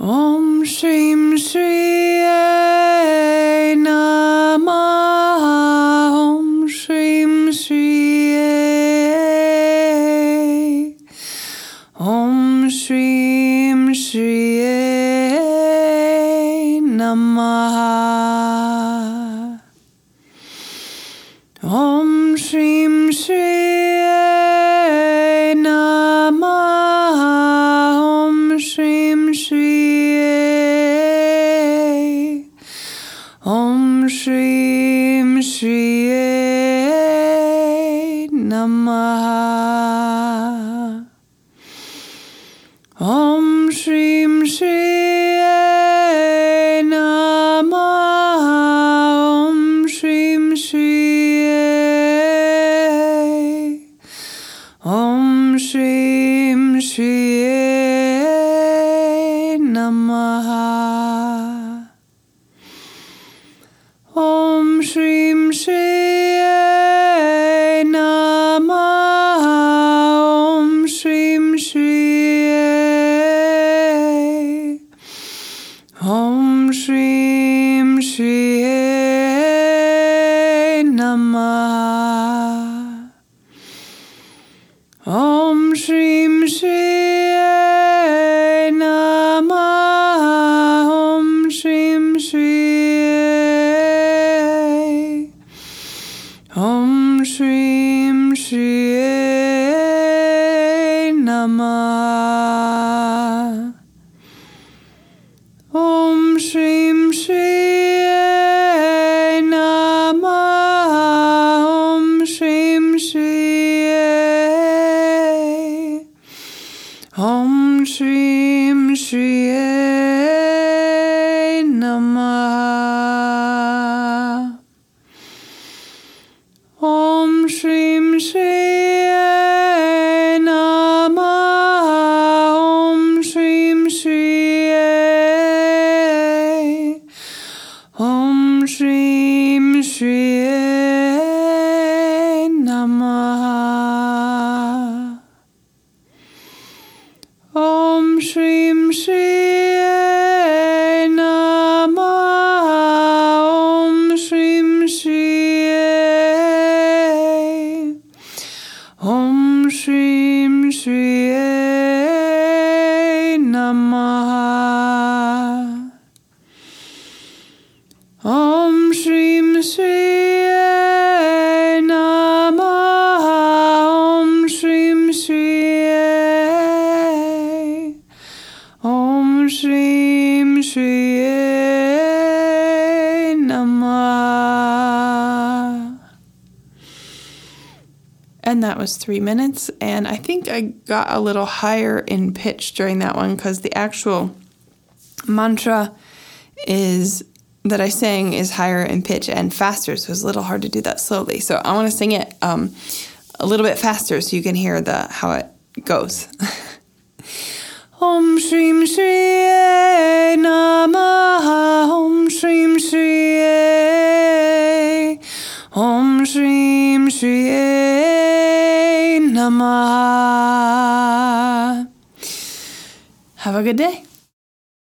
Om Shrim Shri Namah Om Shrim Shri Om Shrim Shri Namah Shrim Shri Namah Om Shrim Shri Namah Om Shrim Shri Om Shrim Shri Shrim Shri Namah Om Shrim Shri Om Shrim Shri Namah Om Shrim Shrim Shri Namah. Om Shrim Shri Namah. Om Shrim Shri Om Shrim Shri Om Shrim Shri Namah Om Shrim Shri Om Shrim Shri Namah Om Shrim Shri Namah Om Shrim Shri Namah Om Shrim Shri Om Shrim Shri Namah and that was three minutes. And I think I got a little higher in pitch during that one because the actual mantra is that I sang is higher in pitch and faster, so it's a little hard to do that slowly. So I want to sing it um, a little bit faster so you can hear the how it goes. Om Shrim Shri Namaha Om Shrim Shri Om Shrim Shri Have a good day.